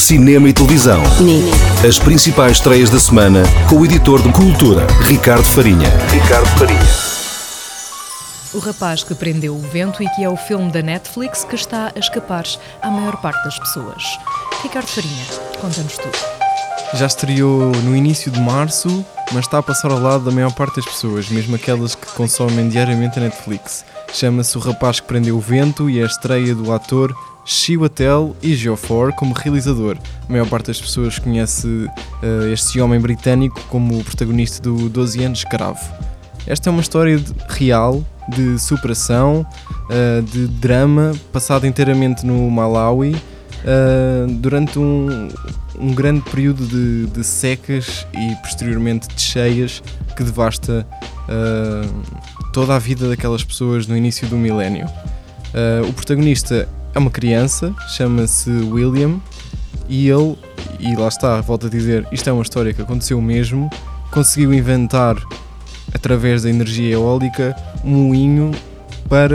cinema e televisão. Nick. As principais estreias da semana com o editor de Cultura, Ricardo Farinha. Ricardo Farinha. O rapaz que prendeu o vento e que é o filme da Netflix que está a escapar à maior parte das pessoas. Ricardo Farinha, conta-nos tudo. Já estreou no início de março, mas está a passar ao lado da maior parte das pessoas, mesmo aquelas que consomem diariamente a Netflix. Chama-se O Rapaz que Prendeu o Vento e é a estreia do ator Chiwetel Ejiofor como realizador. A maior parte das pessoas conhece uh, este homem britânico como o protagonista do 12 anos escravo. Esta é uma história de, real de superação, uh, de drama, passada inteiramente no Malawi uh, durante um, um grande período de, de, secas e posteriormente de cheias que devasta toda a vida daquelas pessoas no início do milénio. O protagonista é uma criança, chama-se William, e ele, e lá está, volto a dizer, isto é uma história que aconteceu mesmo, conseguiu inventar, através da energia eólica, um moinho para